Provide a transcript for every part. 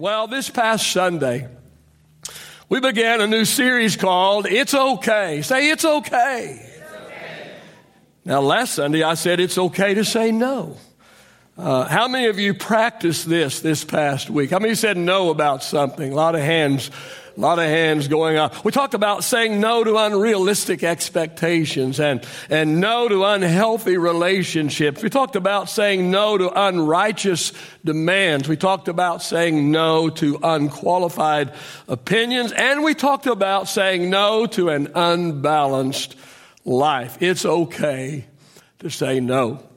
Well, this past Sunday, we began a new series called It's Okay. Say, It's okay. It's okay. Now, last Sunday I said it's okay to say no. Uh, how many of you practiced this this past week? How many said no about something? A lot of hands a lot of hands going up. We talked about saying no to unrealistic expectations and, and no to unhealthy relationships. We talked about saying no to unrighteous demands. We talked about saying no to unqualified opinions. And we talked about saying no to an unbalanced life. It's okay to say no.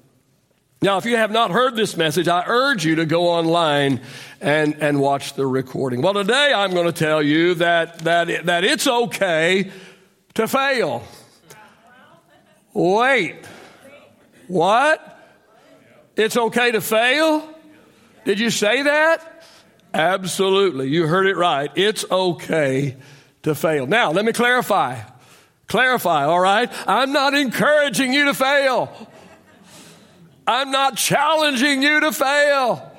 Now, if you have not heard this message, I urge you to go online and, and watch the recording. Well, today I'm going to tell you that, that, that it's okay to fail. Wait. What? It's okay to fail? Did you say that? Absolutely. You heard it right. It's okay to fail. Now, let me clarify. Clarify, all right? I'm not encouraging you to fail. I'm not challenging you to fail.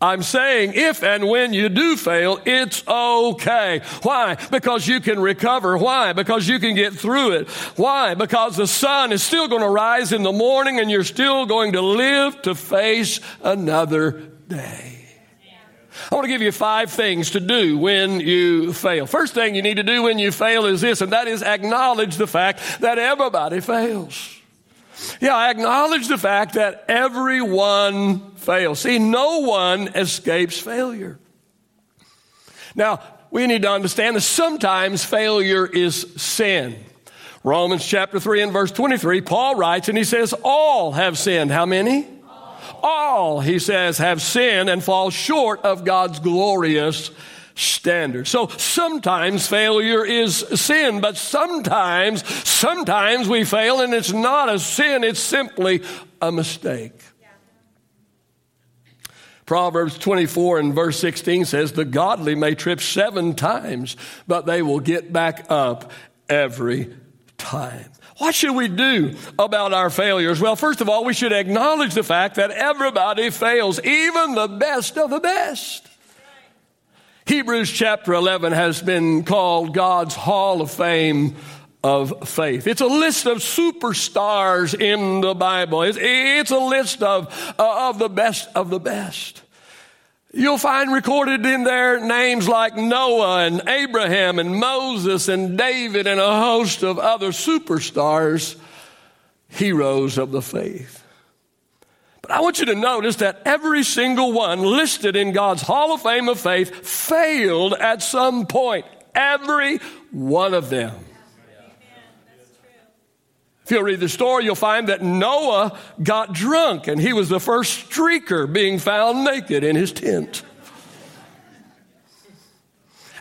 I'm saying if and when you do fail, it's okay. Why? Because you can recover. Why? Because you can get through it. Why? Because the sun is still going to rise in the morning and you're still going to live to face another day. I want to give you five things to do when you fail. First thing you need to do when you fail is this, and that is acknowledge the fact that everybody fails. Yeah, I acknowledge the fact that everyone fails. See, no one escapes failure. Now, we need to understand that sometimes failure is sin. Romans chapter 3 and verse 23, Paul writes and he says, All have sinned. How many? All, All he says, have sinned and fall short of God's glorious standard. So sometimes failure is sin, but sometimes, sometimes we fail and it's not a sin, it's simply a mistake. Proverbs 24 and verse 16 says, The godly may trip seven times, but they will get back up every time. What should we do about our failures? Well, first of all, we should acknowledge the fact that everybody fails, even the best of the best. Hebrews chapter 11 has been called God's Hall of Fame of faith. It's a list of superstars in the Bible. It's, it's a list of, uh, of the best of the best. You'll find recorded in there names like Noah and Abraham and Moses and David and a host of other superstars, heroes of the faith. But I want you to notice that every single one listed in God's Hall of Fame of Faith failed at some point. Every one of them. If you'll read the story, you'll find that Noah got drunk and he was the first streaker being found naked in his tent.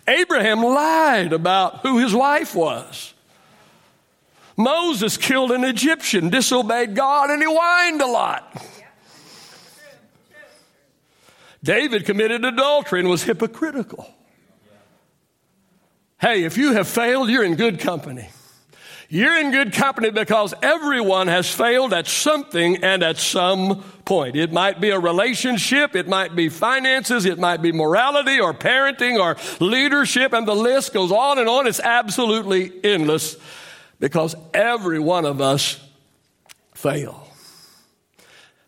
Abraham lied about who his wife was. Moses killed an Egyptian, disobeyed God, and he whined a lot. David committed adultery and was hypocritical. Hey, if you have failed, you're in good company. You're in good company because everyone has failed at something and at some point. It might be a relationship, it might be finances, it might be morality or parenting or leadership, and the list goes on and on. It's absolutely endless because every one of us fail.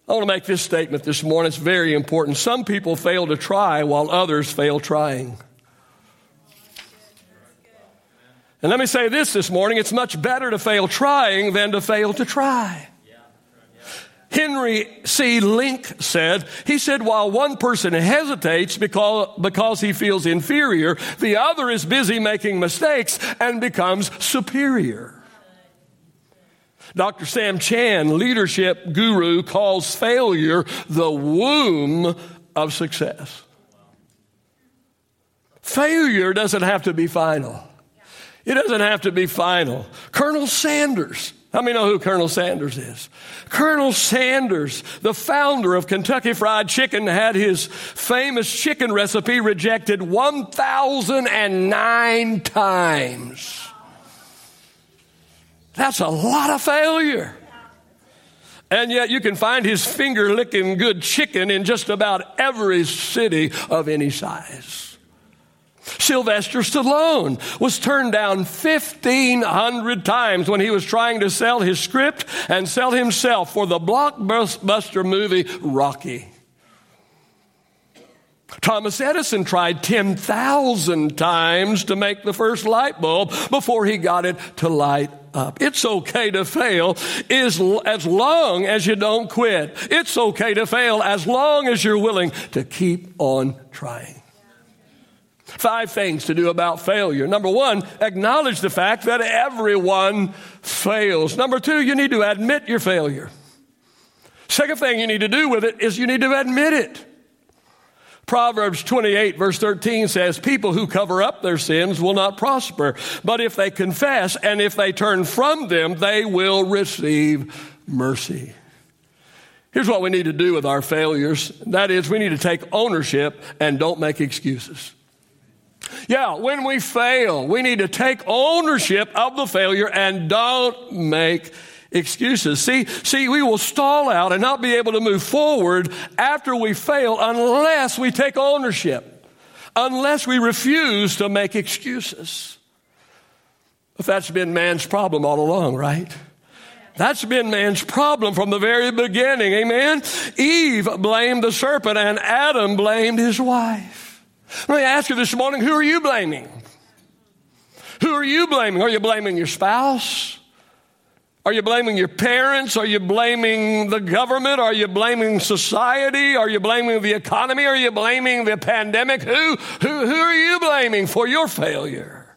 I want to make this statement this morning. It's very important. Some people fail to try while others fail trying. And let me say this this morning it's much better to fail trying than to fail to try. Henry C. Link said, he said, while one person hesitates because, because he feels inferior, the other is busy making mistakes and becomes superior. Dr. Sam Chand, leadership guru, calls failure the womb of success. Failure doesn't have to be final. It doesn't have to be final. Colonel Sanders, how many know who Colonel Sanders is? Colonel Sanders, the founder of Kentucky Fried Chicken, had his famous chicken recipe rejected 1,009 times. That's a lot of failure. And yet you can find his finger licking good chicken in just about every city of any size. Sylvester Stallone was turned down 1,500 times when he was trying to sell his script and sell himself for the blockbuster movie Rocky. Thomas Edison tried 10,000 times to make the first light bulb before he got it to light up. It's okay to fail is as long as you don't quit. It's okay to fail as long as you're willing to keep on trying. Five things to do about failure. Number one, acknowledge the fact that everyone fails. Number two, you need to admit your failure. Second thing you need to do with it is you need to admit it. Proverbs 28 verse 13 says, people who cover up their sins will not prosper, but if they confess and if they turn from them, they will receive mercy. Here's what we need to do with our failures. That is, we need to take ownership and don't make excuses. Yeah, when we fail, we need to take ownership of the failure and don't make excuses. See, see, we will stall out and not be able to move forward after we fail unless we take ownership, unless we refuse to make excuses. But that's been man's problem all along, right? That's been man's problem from the very beginning. Amen. Eve blamed the serpent and Adam blamed his wife. Let me ask you this morning, who are you blaming? Who are you blaming? Are you blaming your spouse? Are you blaming your parents? Are you blaming the government? Are you blaming society? Are you blaming the economy? Are you blaming the pandemic? Who, who, who are you blaming for your failure?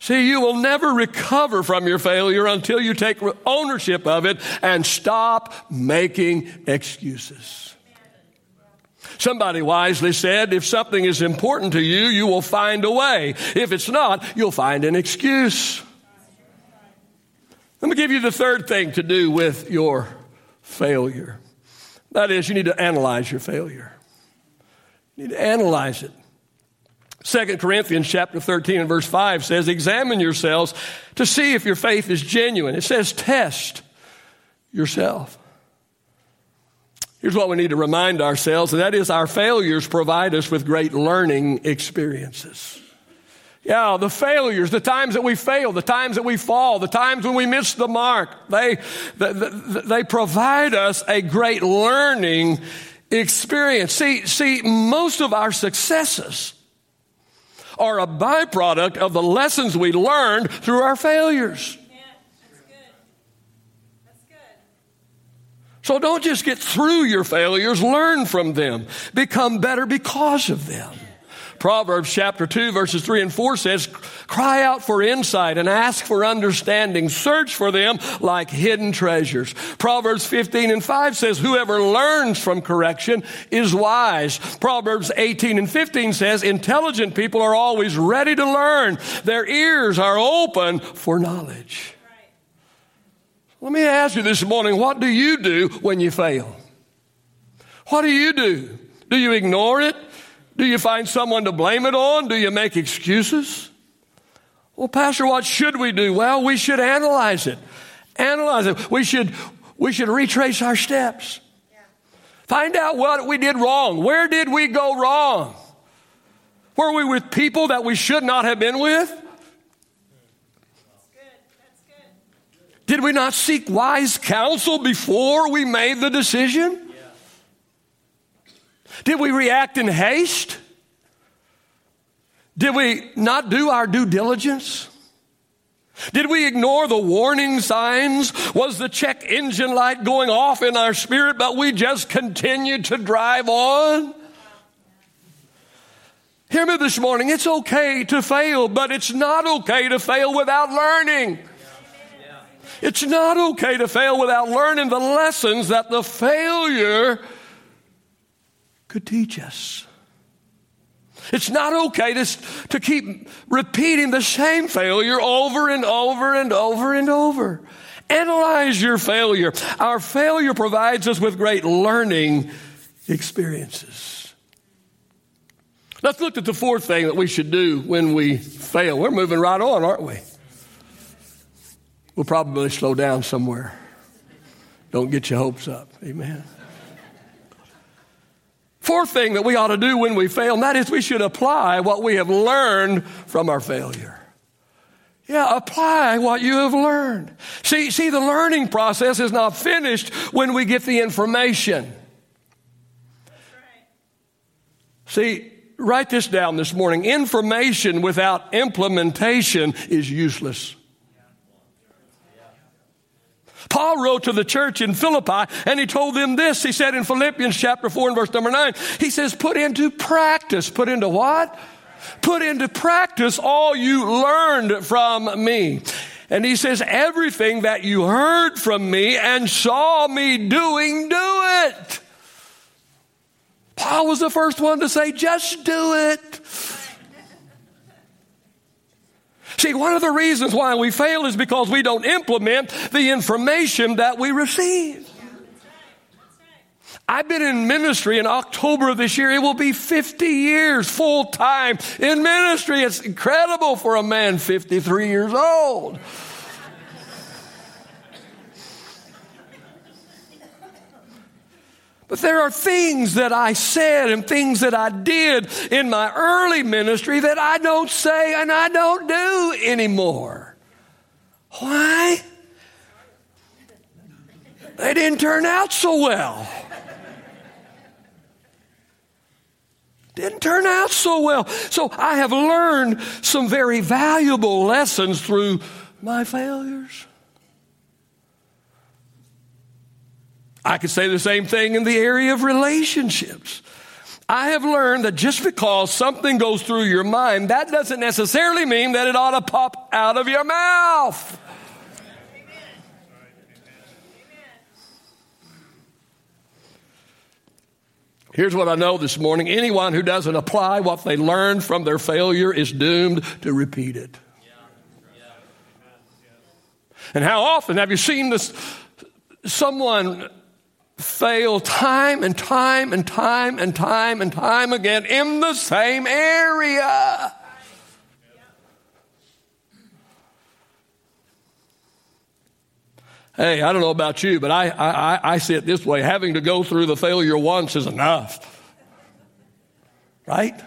See, you will never recover from your failure until you take ownership of it and stop making excuses. Somebody wisely said, if something is important to you, you will find a way. If it's not, you'll find an excuse. Let me give you the third thing to do with your failure. That is, you need to analyze your failure. You need to analyze it. 2 Corinthians chapter 13 and verse 5 says, Examine yourselves to see if your faith is genuine. It says, Test yourself. Here's what we need to remind ourselves, and that is our failures provide us with great learning experiences. Yeah, the failures, the times that we fail, the times that we fall, the times when we miss the mark, they, they, they provide us a great learning experience. See, see, most of our successes are a byproduct of the lessons we learned through our failures. Yeah. So don't just get through your failures, learn from them, become better because of them. Proverbs chapter 2 verses 3 and 4 says, cry out for insight and ask for understanding. Search for them like hidden treasures. Proverbs 15 and 5 says, whoever learns from correction is wise. Proverbs 18 and 15 says, intelligent people are always ready to learn. Their ears are open for knowledge. Let me ask you this morning, what do you do when you fail? What do you do? Do you ignore it? Do you find someone to blame it on? Do you make excuses? Well, Pastor, what should we do? Well, we should analyze it. Analyze it. We should, we should retrace our steps. Find out what we did wrong. Where did we go wrong? Were we with people that we should not have been with? Did we not seek wise counsel before we made the decision? Did we react in haste? Did we not do our due diligence? Did we ignore the warning signs? Was the check engine light going off in our spirit, but we just continued to drive on? Hear me this morning. It's okay to fail, but it's not okay to fail without learning. It's not okay to fail without learning the lessons that the failure could teach us. It's not okay to, to keep repeating the same failure over and over and over and over. Analyze your failure. Our failure provides us with great learning experiences. Let's look at the fourth thing that we should do when we fail. We're moving right on, aren't we? We'll probably slow down somewhere. Don't get your hopes up. Amen. Fourth thing that we ought to do when we fail, and that is we should apply what we have learned from our failure. Yeah, apply what you have learned. See, see, the learning process is not finished when we get the information. See, write this down this morning. Information without implementation is useless. Paul wrote to the church in Philippi and he told them this. He said in Philippians chapter 4 and verse number 9, he says, put into practice. Put into what? Put into practice all you learned from me. And he says, everything that you heard from me and saw me doing, do it. Paul was the first one to say, just do it. See, one of the reasons why we fail is because we don't implement the information that we receive. I've been in ministry in October of this year. It will be 50 years full time in ministry. It's incredible for a man 53 years old. But there are things that I said and things that I did in my early ministry that I don't say and I don't do anymore. Why? They didn't turn out so well. Didn't turn out so well. So I have learned some very valuable lessons through my failures. I could say the same thing in the area of relationships. I have learned that just because something goes through your mind, that doesn't necessarily mean that it ought to pop out of your mouth. Here's what I know this morning anyone who doesn't apply what they learned from their failure is doomed to repeat it. And how often have you seen this? Someone fail time and time and time and time and time again in the same area. Hey, I don't know about you, but I, I, I see it this way. Having to go through the failure once is enough. Right?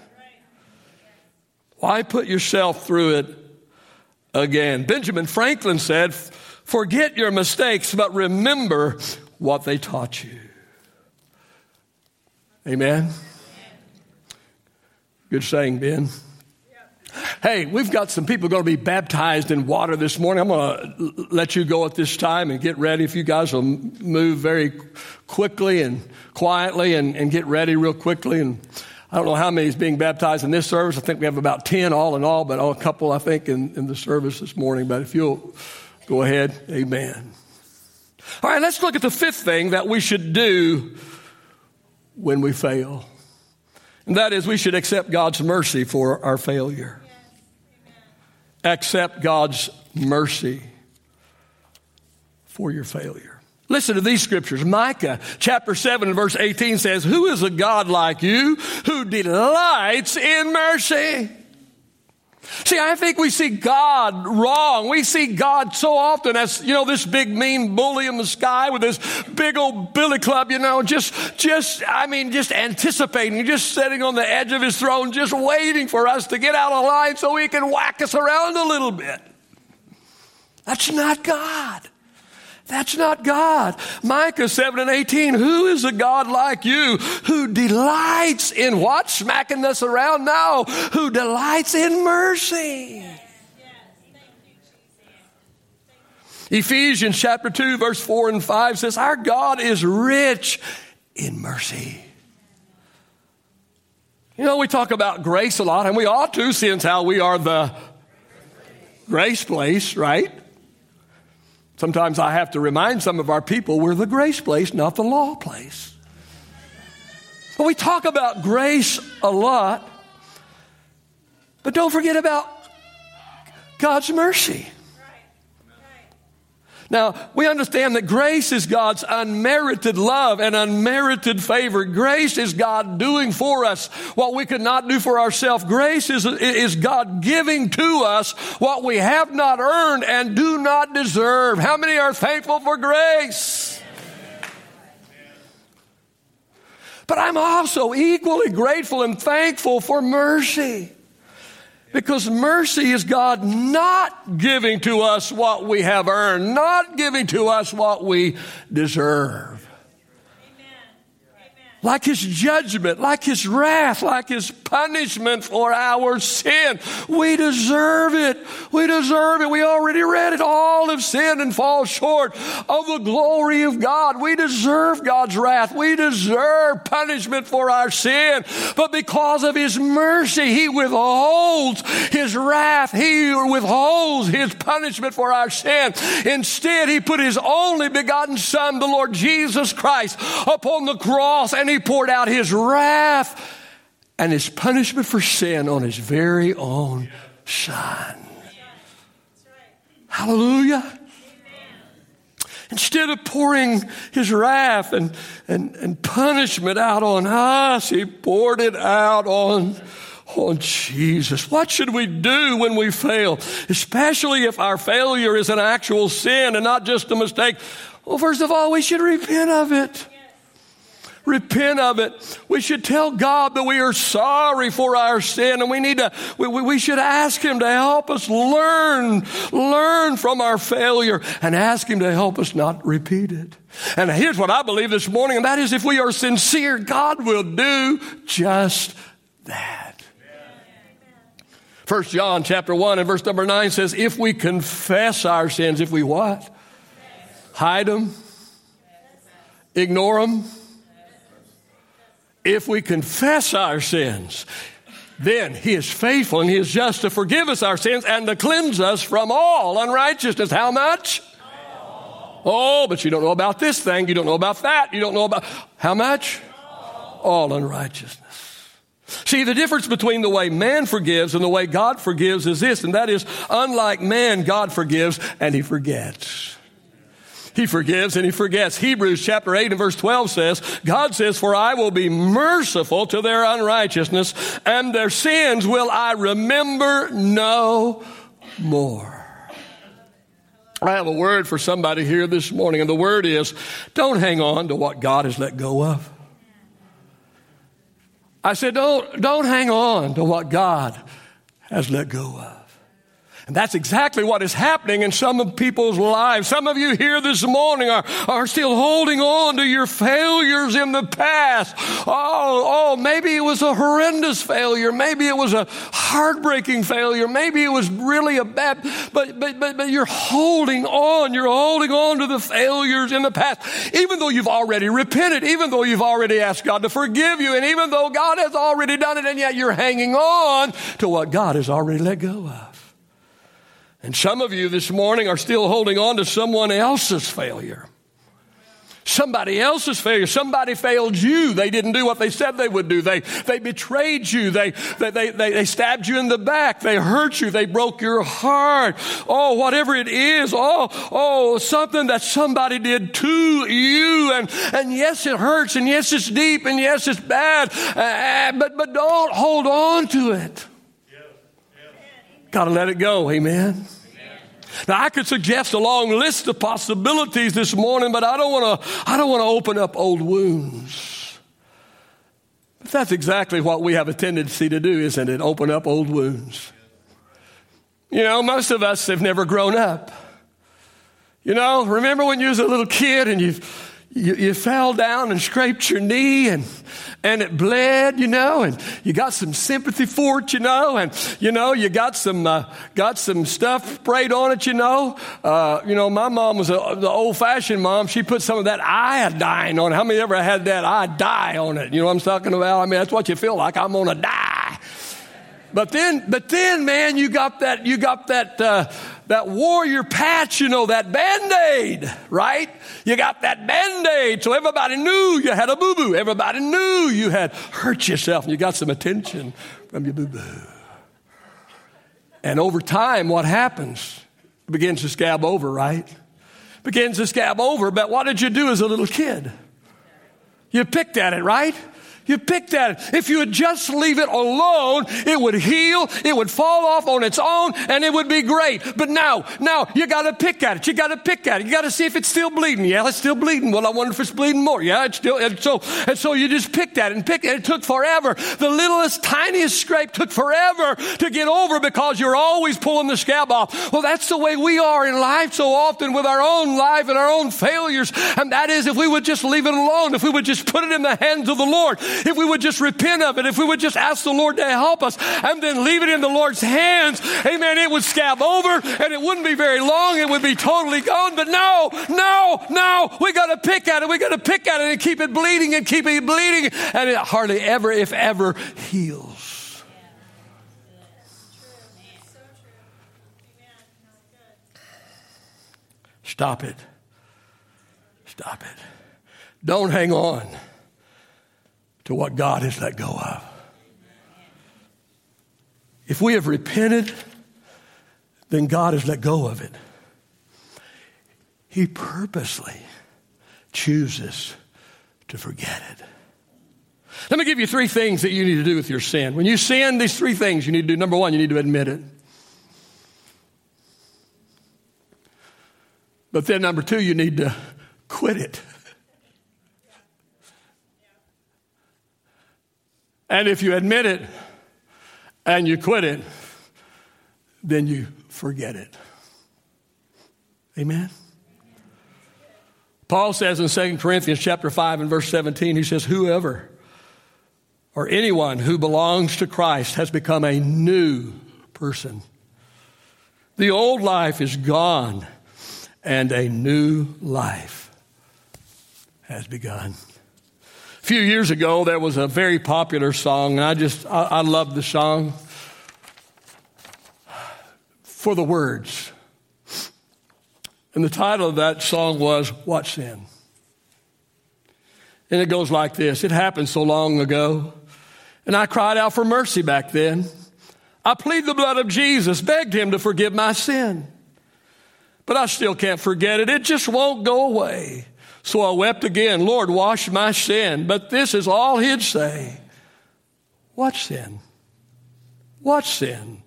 Why put yourself through it again? Benjamin Franklin said, Forget your mistakes, but remember what they taught you. Amen. Good saying, Ben. Hey, we've got some people going to be baptized in water this morning. I'm going to let you go at this time and get ready. If you guys will move very quickly and quietly and, and get ready real quickly. And I don't know how many is being baptized in this service. I think we have about 10 all in all, but a couple, I think, in, in the service this morning. But if you'll go ahead, amen. All right, let's look at the fifth thing that we should do when we fail. And that is we should accept God's mercy for our failure. Accept God's mercy for your failure. Listen to these scriptures. Micah chapter 7 verse 18 says, Who is a God like you who delights in mercy? See, I think we see God wrong. We see God so often as, you know, this big mean bully in the sky with this big old billy club, you know, just, just, I mean, just anticipating, just sitting on the edge of his throne, just waiting for us to get out of line so he can whack us around a little bit. That's not God. That's not God. Micah 7 and 18, who is a God like you who delights in what? Smacking us around now. Who delights in mercy. Ephesians chapter 2 verse 4 and 5 says, our God is rich in mercy. You know, we talk about grace a lot, and we ought to, since how we are the grace place, right? Sometimes I have to remind some of our people we're the grace place, not the law place. But we talk about grace a lot, but don't forget about God's mercy. Now, we understand that grace is God's unmerited love and unmerited favor. Grace is God doing for us what we could not do for ourselves. Grace is, is God giving to us what we have not earned and do not deserve. How many are thankful for grace? But I'm also equally grateful and thankful for mercy. Because mercy is God not giving to us what we have earned, not giving to us what we deserve like his judgment, like his wrath, like his punishment for our sin. We deserve it. We deserve it. We already read it. All have sinned and fall short of the glory of God. We deserve God's wrath. We deserve punishment for our sin. But because of his mercy, he withholds his wrath. He withholds his punishment for our sin. Instead, he put his only begotten son, the Lord Jesus Christ, upon the cross and he he poured out his wrath and his punishment for sin on his very own son. Hallelujah. Instead of pouring his wrath and, and, and punishment out on us, he poured it out on, on Jesus. What should we do when we fail? Especially if our failure is an actual sin and not just a mistake. Well, first of all, we should repent of it repent of it. We should tell God that we are sorry for our sin and we need to, we, we should ask Him to help us learn, learn from our failure and ask Him to help us not repeat it. And here's what I believe this morning, and that is if we are sincere, God will do just that. First John chapter 1 and verse number 9 says, if we confess our sins, if we what? Hide them, ignore them, if we confess our sins, then he is faithful and he is just to forgive us our sins and to cleanse us from all unrighteousness. How much? All. Oh, but you don't know about this thing. You don't know about that. You don't know about how much? All unrighteousness. See, the difference between the way man forgives and the way God forgives is this, and that is unlike man, God forgives and he forgets. He forgives and he forgets. Hebrews chapter 8 and verse 12 says, God says, For I will be merciful to their unrighteousness, and their sins will I remember no more. I have a word for somebody here this morning, and the word is don't hang on to what God has let go of. I said, don't, don't hang on to what God has let go of. And that's exactly what is happening in some of people's lives. Some of you here this morning are, are still holding on to your failures in the past. Oh, oh, maybe it was a horrendous failure. Maybe it was a heartbreaking failure. Maybe it was really a bad, but, but, but, but you're holding on. You're holding on to the failures in the past. Even though you've already repented, even though you've already asked God to forgive you, and even though God has already done it, and yet you're hanging on to what God has already let go of. And some of you this morning are still holding on to someone else's failure. Somebody else's failure. Somebody failed you. They didn't do what they said they would do. They, they betrayed you. They, they, they, they, stabbed you in the back. They hurt you. They broke your heart. Oh, whatever it is. Oh, oh, something that somebody did to you. And, and yes, it hurts. And yes, it's deep. And yes, it's bad. Uh, but, but don't hold on to it. Got to let it go. Amen. Now I could suggest a long list of possibilities this morning, but I don't want to, I don't want to open up old wounds. But that's exactly what we have a tendency to do, isn't it? Open up old wounds. You know, most of us have never grown up. You know, remember when you was a little kid and you you, you, fell down and scraped your knee and, and it bled, you know, and you got some sympathy for it, you know, and, you know, you got some, uh, got some stuff sprayed on it, you know. Uh, you know, my mom was a, the old fashioned mom. She put some of that iodine on it. How many ever had that iodine on it? You know what I'm talking about? I mean, that's what you feel like. I'm going to die. But then, but then, man, you got that, you got that, uh, that warrior patch, you know, that band-aid, right? You got that band-aid. So everybody knew you had a boo-boo. Everybody knew you had hurt yourself and you got some attention from your boo-boo. And over time, what happens? It begins to scab over, right? Begins to scab over, but what did you do as a little kid? You picked at it, right? You picked at it. If you would just leave it alone, it would heal, it would fall off on its own, and it would be great. But now, now, you gotta pick at it. You gotta pick at it. You gotta see if it's still bleeding. Yeah, it's still bleeding. Well, I wonder if it's bleeding more. Yeah, it's still, and so, and so you just picked at it and picked it. It took forever. The littlest, tiniest scrape took forever to get over because you're always pulling the scab off. Well, that's the way we are in life so often with our own life and our own failures. And that is if we would just leave it alone, if we would just put it in the hands of the Lord, if we would just repent of it, if we would just ask the Lord to help us and then leave it in the Lord's hands, amen, it would scab over and it wouldn't be very long. It would be totally gone. But no, no, no, we got to pick at it. We got to pick at it and keep it bleeding and keep it bleeding. And it hardly ever, if ever, heals. Stop it. Stop it. Don't hang on to what God has let go of. If we have repented, then God has let go of it. He purposely chooses to forget it. Let me give you three things that you need to do with your sin. When you sin, these three things you need to do. Number one, you need to admit it. But then, number two, you need to quit it. And if you admit it and you quit it, then you forget it. Amen? Paul says in 2 Corinthians chapter 5 and verse 17, he says, Whoever or anyone who belongs to Christ has become a new person. The old life is gone and a new life has begun. A few years ago, there was a very popular song, and I just, I, I love the song for the words. And the title of that song was What Sin? And it goes like this It happened so long ago, and I cried out for mercy back then. I plead the blood of Jesus, begged him to forgive my sin. But I still can't forget it. It just won't go away. So I wept again, Lord, wash my sin. But this is all he'd say. What sin? What sin?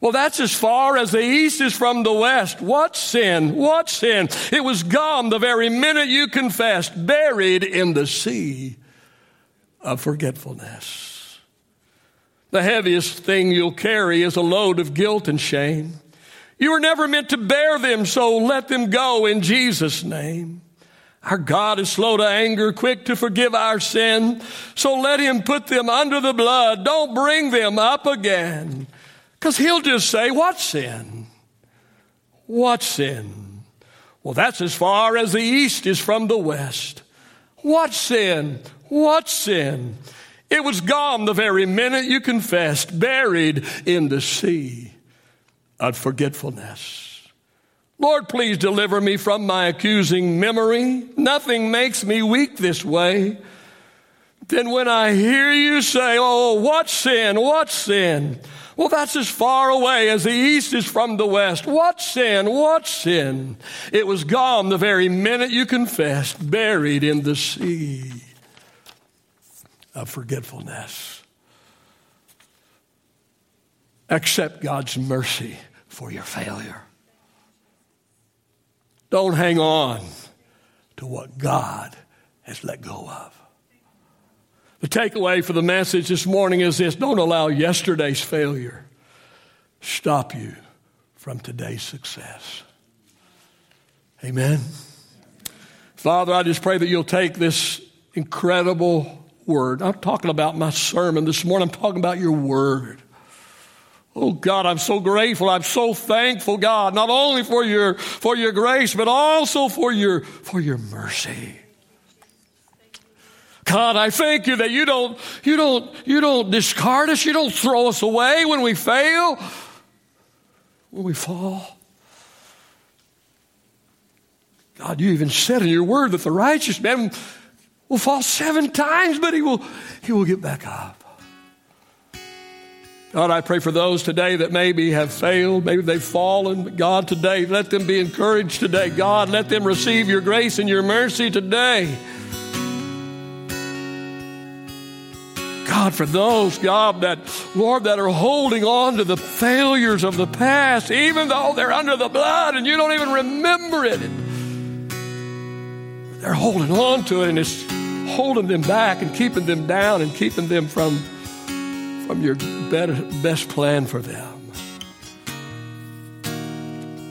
Well, that's as far as the east is from the west. What sin? What sin? It was gone the very minute you confessed, buried in the sea of forgetfulness. The heaviest thing you'll carry is a load of guilt and shame. You were never meant to bear them, so let them go in Jesus' name. Our God is slow to anger, quick to forgive our sin, so let Him put them under the blood. Don't bring them up again. Because He'll just say, What sin? What sin? Well, that's as far as the east is from the west. What sin? What sin? It was gone the very minute you confessed, buried in the sea of forgetfulness. Lord, please deliver me from my accusing memory. Nothing makes me weak this way. Then when I hear you say, Oh, what sin? What sin? Well, that's as far away as the east is from the west. What sin? What sin? It was gone the very minute you confessed, buried in the sea of forgetfulness. Accept God's mercy for your failure. Don't hang on to what God has let go of. The takeaway for the message this morning is this don't allow yesterday's failure stop you from today's success. Amen. Father, I just pray that you'll take this incredible word. I'm talking about my sermon this morning, I'm talking about your word. Oh God, I'm so grateful. I'm so thankful, God, not only for your, for your grace, but also for your, for your mercy. God, I thank you that you don't, you don't, you don't discard us. You don't throw us away when we fail, when we fall. God, you even said in your word that the righteous man will fall seven times, but he will, he will get back up. God, I pray for those today that maybe have failed, maybe they've fallen. But God, today, let them be encouraged today. God, let them receive your grace and your mercy today. God, for those, God, that, Lord, that are holding on to the failures of the past, even though they're under the blood and you don't even remember it. They're holding on to it and it's holding them back and keeping them down and keeping them from, from your better, best plan for them.